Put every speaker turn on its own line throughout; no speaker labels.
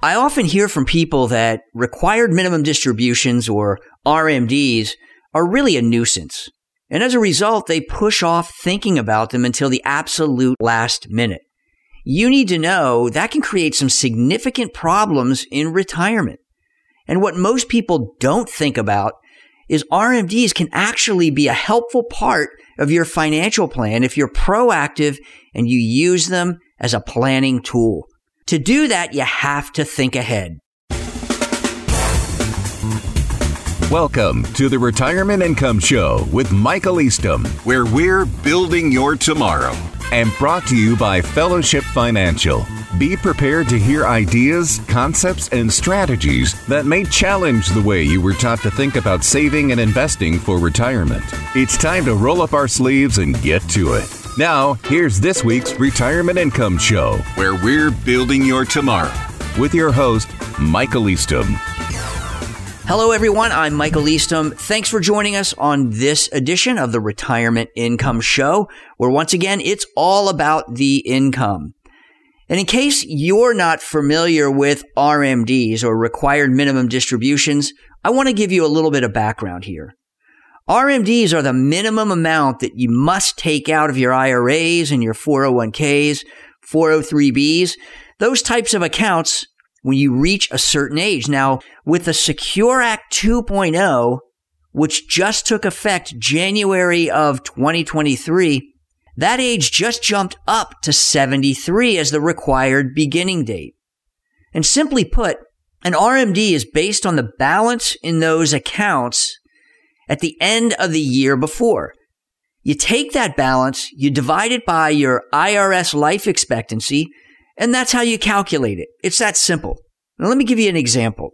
I often hear from people that required minimum distributions or RMDs are really a nuisance. And as a result, they push off thinking about them until the absolute last minute. You need to know that can create some significant problems in retirement. And what most people don't think about is RMDs can actually be a helpful part of your financial plan if you're proactive and you use them as a planning tool. To do that, you have to think ahead.
Welcome to the Retirement Income Show with Michael Eastham,
where we're building your tomorrow.
And brought to you by Fellowship Financial. Be prepared to hear ideas, concepts, and strategies that may challenge the way you were taught to think about saving and investing for retirement. It's time to roll up our sleeves and get to it. Now, here's this week's Retirement Income Show,
where we're building your tomorrow.
With your host, Michael Eastham.
Hello, everyone. I'm Michael Eastham. Thanks for joining us on this edition of the Retirement Income Show, where once again, it's all about the income. And in case you're not familiar with RMDs or required minimum distributions, I want to give you a little bit of background here. RMDs are the minimum amount that you must take out of your IRAs and your 401ks, 403bs, those types of accounts when you reach a certain age. Now, with the Secure Act 2.0, which just took effect January of 2023, that age just jumped up to 73 as the required beginning date. And simply put, an RMD is based on the balance in those accounts at the end of the year before. You take that balance, you divide it by your IRS life expectancy, and that's how you calculate it. It's that simple. Now, let me give you an example.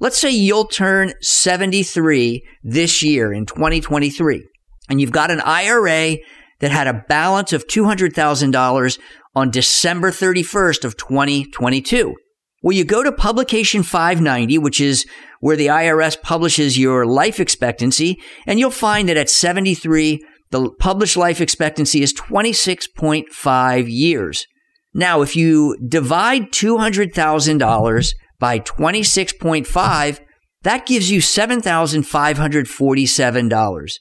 Let's say you'll turn 73 this year in 2023, and you've got an IRA that had a balance of $200,000 on December 31st of 2022. Well, you go to publication 590, which is where the IRS publishes your life expectancy, and you'll find that at 73, the published life expectancy is 26.5 years. Now, if you divide $200,000 by 26.5, that gives you $7,547.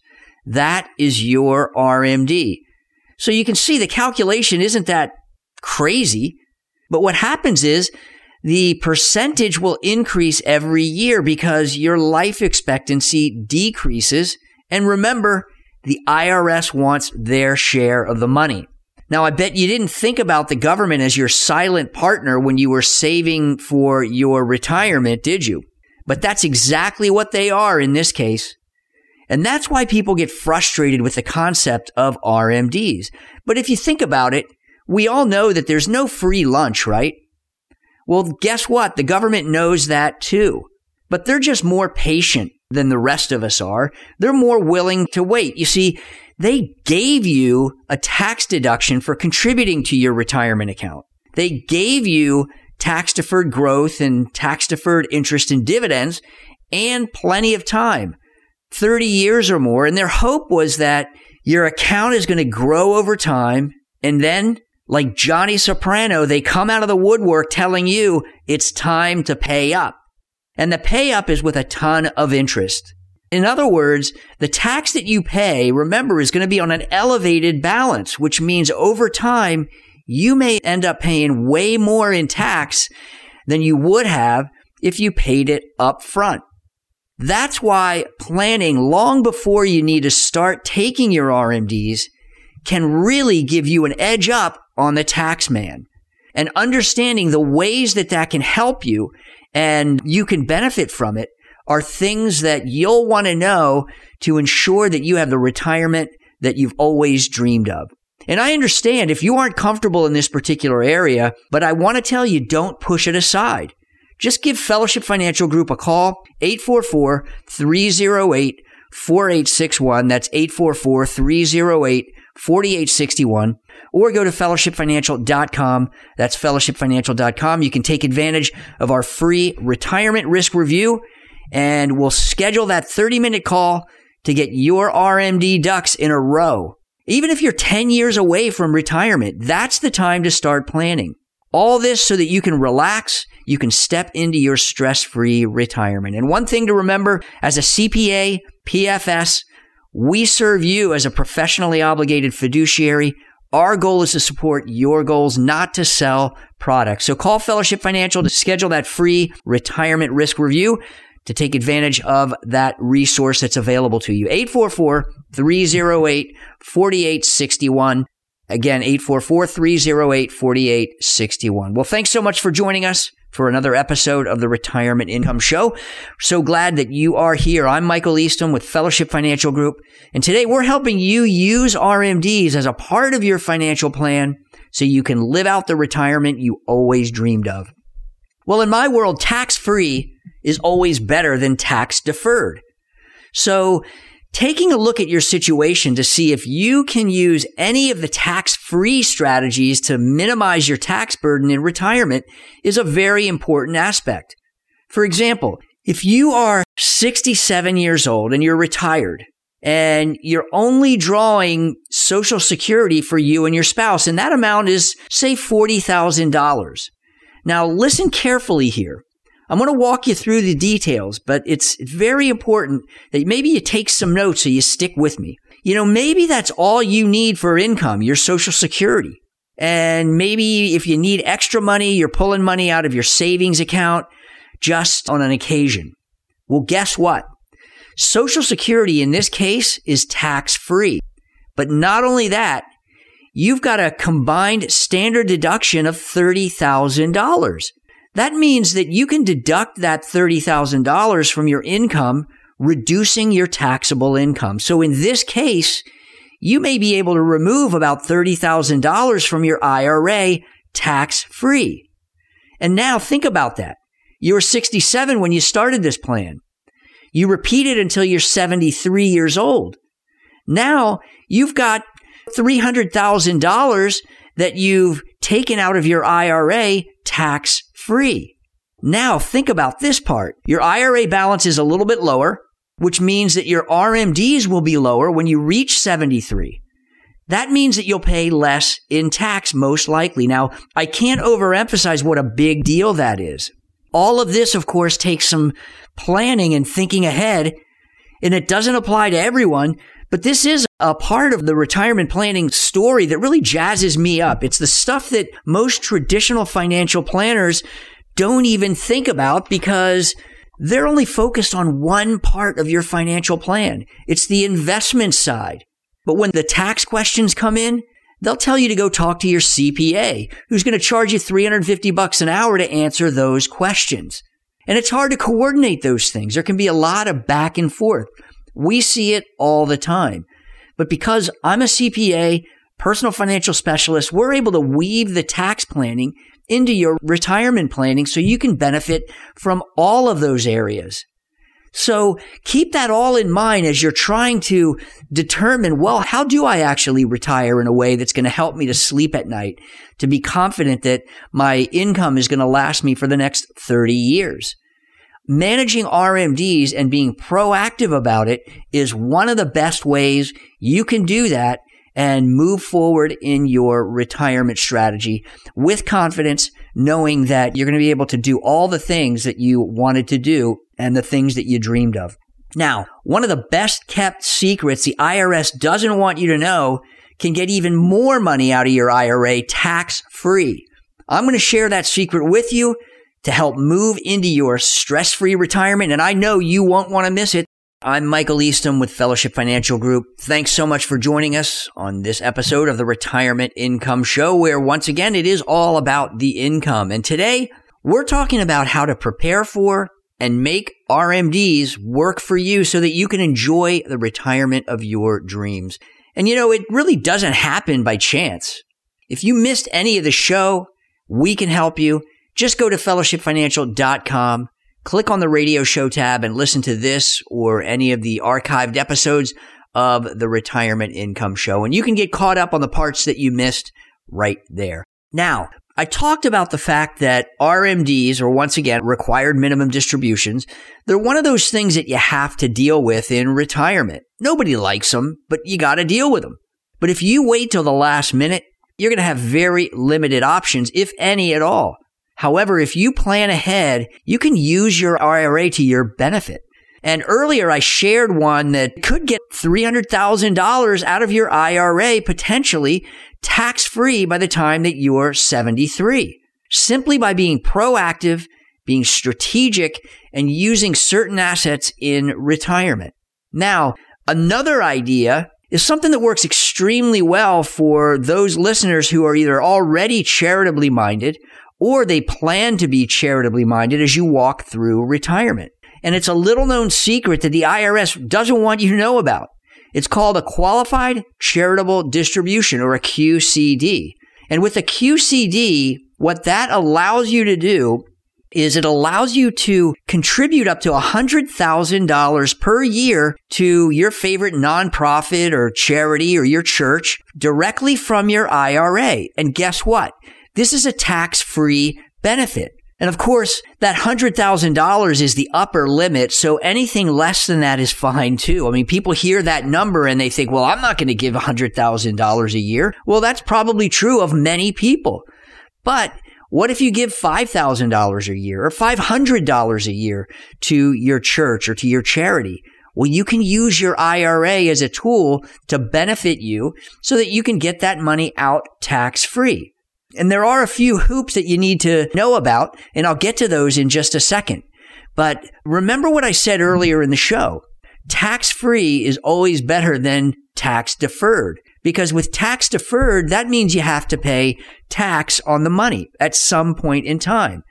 That is your RMD. So you can see the calculation isn't that crazy. But what happens is the percentage will increase every year because your life expectancy decreases. And remember, the IRS wants their share of the money. Now, I bet you didn't think about the government as your silent partner when you were saving for your retirement, did you? But that's exactly what they are in this case. And that's why people get frustrated with the concept of RMDs. But if you think about it, we all know that there's no free lunch, right? Well, guess what? The government knows that too. But they're just more patient than the rest of us are. They're more willing to wait. You see, they gave you a tax deduction for contributing to your retirement account. They gave you tax deferred growth and tax deferred interest and dividends and plenty of time 30 years or more. And their hope was that your account is going to grow over time and then like Johnny Soprano, they come out of the woodwork telling you it's time to pay up. And the pay up is with a ton of interest. In other words, the tax that you pay, remember, is going to be on an elevated balance, which means over time, you may end up paying way more in tax than you would have if you paid it up front. That's why planning long before you need to start taking your RMDs can really give you an edge up on the tax man and understanding the ways that that can help you and you can benefit from it are things that you'll want to know to ensure that you have the retirement that you've always dreamed of. And I understand if you aren't comfortable in this particular area, but I want to tell you don't push it aside. Just give Fellowship Financial Group a call, 844 308 4861. That's 844 308 4861 or go to fellowshipfinancial.com. That's fellowshipfinancial.com. You can take advantage of our free retirement risk review and we'll schedule that 30 minute call to get your RMD ducks in a row. Even if you're 10 years away from retirement, that's the time to start planning. All this so that you can relax, you can step into your stress free retirement. And one thing to remember as a CPA, PFS, we serve you as a professionally obligated fiduciary. Our goal is to support your goals, not to sell products. So call Fellowship Financial to schedule that free retirement risk review to take advantage of that resource that's available to you. 844 308 4861. Again, 844 308 4861. Well, thanks so much for joining us for another episode of the Retirement Income Show. So glad that you are here. I'm Michael Eastham with Fellowship Financial Group, and today we're helping you use RMDs as a part of your financial plan so you can live out the retirement you always dreamed of. Well, in my world, tax free is always better than tax deferred. So taking a look at your situation to see if you can use any of the tax free strategies to minimize your tax burden in retirement is a very important aspect. For example, if you are 67 years old and you're retired and you're only drawing social security for you and your spouse, and that amount is say $40,000. Now listen carefully here. I'm going to walk you through the details, but it's very important that maybe you take some notes so you stick with me. You know, maybe that's all you need for income, your social security. And maybe if you need extra money, you're pulling money out of your savings account just on an occasion. Well, guess what? Social security in this case is tax free. But not only that, you've got a combined standard deduction of $30,000. That means that you can deduct that $30,000 from your income, reducing your taxable income. So in this case, you may be able to remove about $30,000 from your IRA tax free. And now think about that. You were 67 when you started this plan. You repeat it until you're 73 years old. Now you've got $300,000 that you've taken out of your IRA tax free. Now think about this part. Your IRA balance is a little bit lower, which means that your RMDs will be lower when you reach 73. That means that you'll pay less in tax most likely. Now, I can't overemphasize what a big deal that is. All of this, of course, takes some planning and thinking ahead, and it doesn't apply to everyone, but this is a part of the retirement planning story that really jazzes me up. It's the stuff that most traditional financial planners don't even think about because they're only focused on one part of your financial plan. It's the investment side. But when the tax questions come in, they'll tell you to go talk to your CPA, who's going to charge you 350 bucks an hour to answer those questions. And it's hard to coordinate those things. There can be a lot of back and forth. We see it all the time. But because I'm a CPA, personal financial specialist, we're able to weave the tax planning into your retirement planning so you can benefit from all of those areas. So keep that all in mind as you're trying to determine, well, how do I actually retire in a way that's going to help me to sleep at night, to be confident that my income is going to last me for the next 30 years? Managing RMDs and being proactive about it is one of the best ways you can do that and move forward in your retirement strategy with confidence, knowing that you're going to be able to do all the things that you wanted to do and the things that you dreamed of. Now, one of the best kept secrets the IRS doesn't want you to know can get even more money out of your IRA tax free. I'm going to share that secret with you to help move into your stress free retirement. And I know you won't want to miss it. I'm Michael Eastham with Fellowship Financial Group. Thanks so much for joining us on this episode of the Retirement Income Show, where once again, it is all about the income. And today we're talking about how to prepare for and make RMDs work for you so that you can enjoy the retirement of your dreams. And you know, it really doesn't happen by chance. If you missed any of the show, we can help you just go to fellowshipfinancial.com, click on the radio show tab, and listen to this or any of the archived episodes of the Retirement Income Show. And you can get caught up on the parts that you missed right there. Now, I talked about the fact that RMDs are once again required minimum distributions. They're one of those things that you have to deal with in retirement. Nobody likes them, but you got to deal with them. But if you wait till the last minute, you're going to have very limited options, if any at all. However, if you plan ahead, you can use your IRA to your benefit. And earlier I shared one that could get $300,000 out of your IRA potentially tax free by the time that you're 73. Simply by being proactive, being strategic, and using certain assets in retirement. Now, another idea is something that works extremely well for those listeners who are either already charitably minded or they plan to be charitably minded as you walk through retirement. And it's a little known secret that the IRS doesn't want you to know about. It's called a qualified charitable distribution or a QCD. And with a QCD, what that allows you to do is it allows you to contribute up to $100,000 per year to your favorite nonprofit or charity or your church directly from your IRA. And guess what? This is a tax free benefit. And of course, that $100,000 is the upper limit. So anything less than that is fine too. I mean, people hear that number and they think, well, I'm not going to give $100,000 a year. Well, that's probably true of many people. But what if you give $5,000 a year or $500 a year to your church or to your charity? Well, you can use your IRA as a tool to benefit you so that you can get that money out tax free. And there are a few hoops that you need to know about, and I'll get to those in just a second. But remember what I said earlier in the show. Tax free is always better than tax deferred. Because with tax deferred, that means you have to pay tax on the money at some point in time.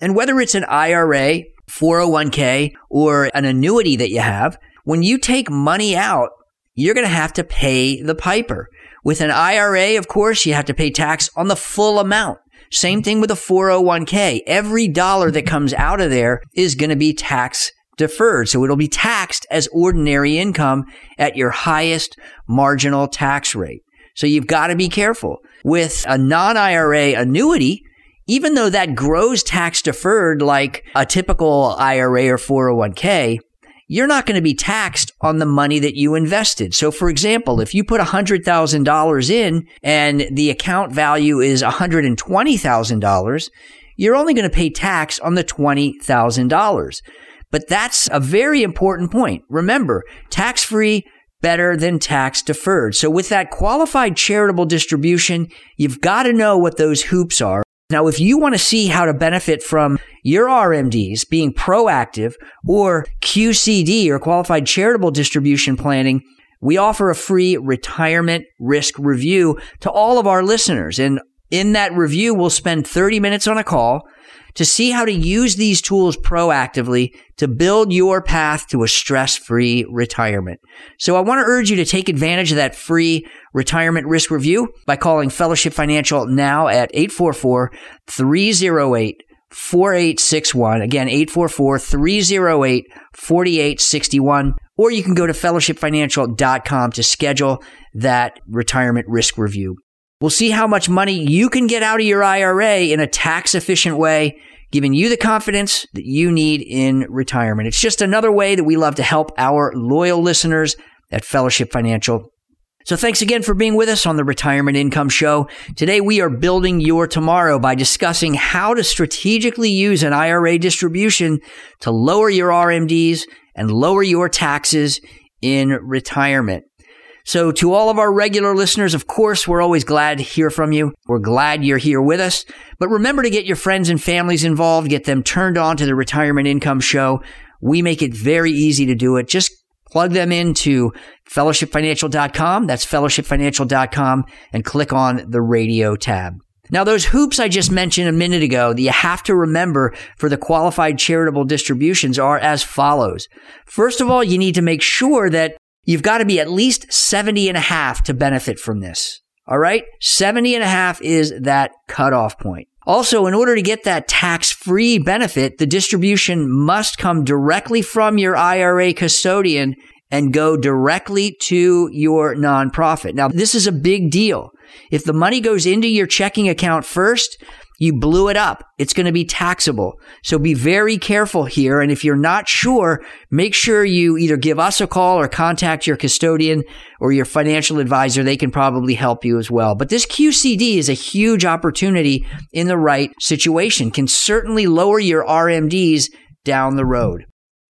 And whether it's an IRA, 401k, or an annuity that you have, when you take money out, you're going to have to pay the piper. With an IRA, of course, you have to pay tax on the full amount. Same thing with a 401k. Every dollar that comes out of there is going to be tax deferred. So it'll be taxed as ordinary income at your highest marginal tax rate. So you've got to be careful. With a non IRA annuity, even though that grows tax deferred like a typical IRA or 401k, you're not going to be taxed on the money that you invested. So for example, if you put $100,000 in and the account value is $120,000, you're only going to pay tax on the $20,000. But that's a very important point. Remember, tax free better than tax deferred. So with that qualified charitable distribution, you've got to know what those hoops are. Now, if you want to see how to benefit from your RMDs being proactive or QCD or qualified charitable distribution planning, we offer a free retirement risk review to all of our listeners. And in that review, we'll spend 30 minutes on a call to see how to use these tools proactively to build your path to a stress free retirement. So I want to urge you to take advantage of that free retirement risk review by calling Fellowship Financial now at 844 308 4861. Again, 844 308 4861. Or you can go to fellowshipfinancial.com to schedule that retirement risk review. We'll see how much money you can get out of your IRA in a tax efficient way, giving you the confidence that you need in retirement. It's just another way that we love to help our loyal listeners at Fellowship Financial. So thanks again for being with us on the Retirement Income Show. Today we are building your tomorrow by discussing how to strategically use an IRA distribution to lower your RMDs and lower your taxes in retirement. So to all of our regular listeners, of course, we're always glad to hear from you. We're glad you're here with us. But remember to get your friends and families involved, get them turned on to the retirement income show. We make it very easy to do it. Just plug them into fellowshipfinancial.com. That's fellowshipfinancial.com and click on the radio tab. Now, those hoops I just mentioned a minute ago that you have to remember for the qualified charitable distributions are as follows. First of all, you need to make sure that You've got to be at least 70 and a half to benefit from this. All right. 70 and a half is that cutoff point. Also, in order to get that tax free benefit, the distribution must come directly from your IRA custodian and go directly to your nonprofit. Now, this is a big deal. If the money goes into your checking account first, you blew it up. It's going to be taxable. So be very careful here. And if you're not sure, make sure you either give us a call or contact your custodian or your financial advisor. They can probably help you as well. But this QCD is a huge opportunity in the right situation, can certainly lower your RMDs down the road.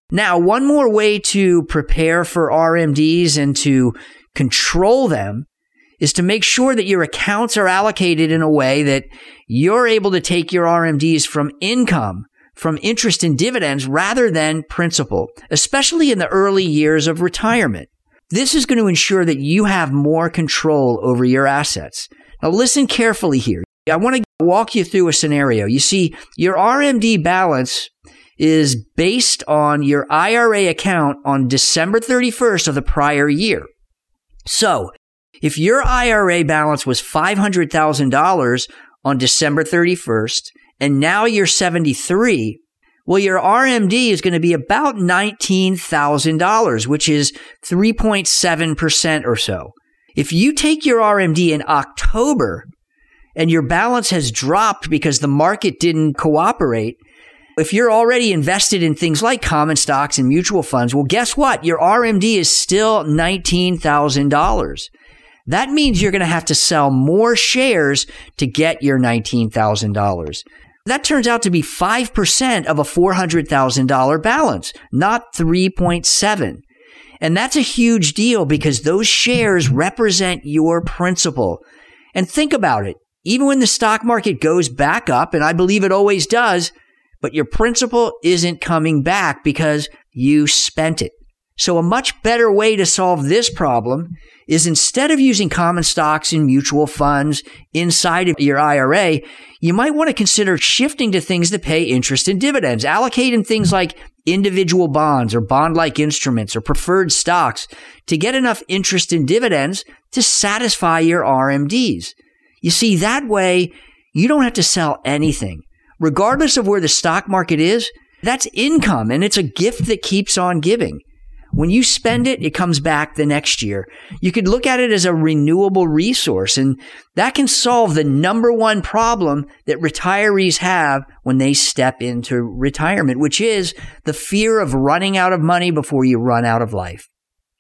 Now, one more way to prepare for RMDs and to control them is to make sure that your accounts are allocated in a way that you're able to take your RMDs from income, from interest and dividends rather than principal, especially in the early years of retirement. This is going to ensure that you have more control over your assets. Now listen carefully here. I want to walk you through a scenario. You see, your RMD balance is based on your IRA account on December 31st of the prior year. So if your IRA balance was $500,000 on December 31st, and now you're 73, well, your RMD is going to be about $19,000, which is 3.7% or so. If you take your RMD in October and your balance has dropped because the market didn't cooperate, if you're already invested in things like common stocks and mutual funds, well, guess what? Your RMD is still $19,000. That means you're going to have to sell more shares to get your $19,000. That turns out to be 5% of a $400,000 balance, not 3.7. And that's a huge deal because those shares represent your principal. And think about it. Even when the stock market goes back up, and I believe it always does, but your principal isn't coming back because you spent it. So a much better way to solve this problem is instead of using common stocks and mutual funds inside of your IRA, you might want to consider shifting to things that pay interest and dividends. Allocate in things like individual bonds or bond like instruments or preferred stocks to get enough interest and dividends to satisfy your RMDs. You see, that way you don't have to sell anything. Regardless of where the stock market is, that's income and it's a gift that keeps on giving. When you spend it, it comes back the next year. You could look at it as a renewable resource, and that can solve the number one problem that retirees have when they step into retirement, which is the fear of running out of money before you run out of life.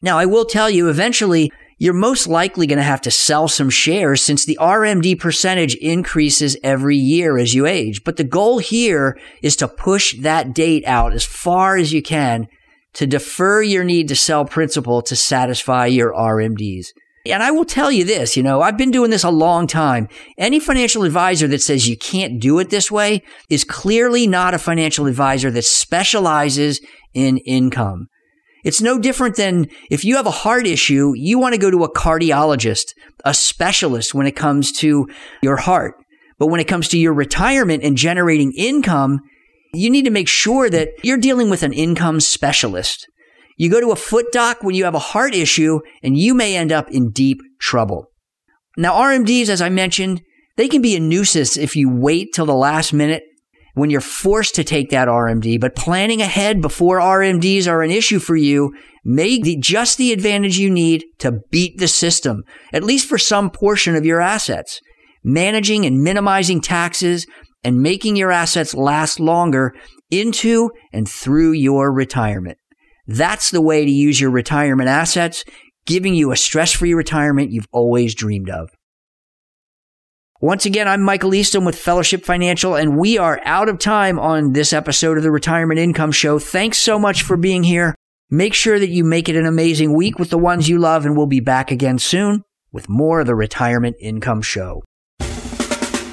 Now, I will tell you, eventually, you're most likely going to have to sell some shares since the RMD percentage increases every year as you age. But the goal here is to push that date out as far as you can to defer your need to sell principal to satisfy your RMDs. And I will tell you this, you know, I've been doing this a long time. Any financial advisor that says you can't do it this way is clearly not a financial advisor that specializes in income. It's no different than if you have a heart issue, you want to go to a cardiologist, a specialist when it comes to your heart. But when it comes to your retirement and generating income, you need to make sure that you're dealing with an income specialist. You go to a foot doc when you have a heart issue and you may end up in deep trouble. Now, RMDs, as I mentioned, they can be a nuisance if you wait till the last minute when you're forced to take that RMD, but planning ahead before RMDs are an issue for you may be just the advantage you need to beat the system, at least for some portion of your assets. Managing and minimizing taxes and making your assets last longer into and through your retirement. That's the way to use your retirement assets, giving you a stress free retirement you've always dreamed of. Once again, I'm Michael Eastham with Fellowship Financial, and we are out of time on this episode of the Retirement Income Show. Thanks so much for being here. Make sure that you make it an amazing week with the ones you love, and we'll be back again soon with more of the Retirement Income Show.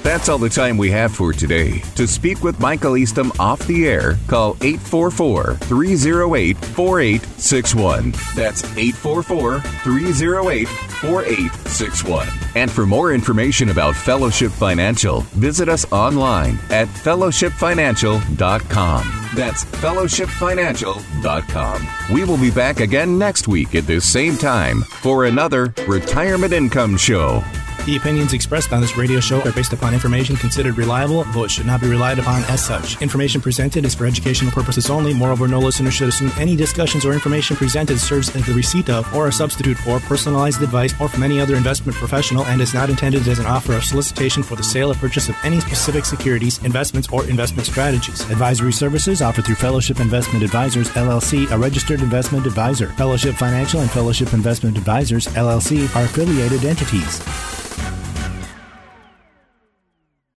That's all the time we have for today. To speak with Michael Eastham off the air, call 844 308 4861. That's 844 308 4861. And for more information about Fellowship Financial, visit us online at fellowshipfinancial.com. That's fellowshipfinancial.com. We will be back again next week at this same time for another Retirement Income Show.
The opinions expressed on this radio show are based upon information considered reliable, though it should not be relied upon as such. Information presented is for educational purposes only. Moreover, no listener should assume any discussions or information presented serves as the receipt of or a substitute for personalized advice or from any other investment professional and is not intended as an offer of solicitation for the sale or purchase of any specific securities, investments, or investment strategies. Advisory services offered through Fellowship Investment Advisors, LLC, a registered investment advisor. Fellowship Financial and Fellowship Investment Advisors, LLC, are affiliated entities.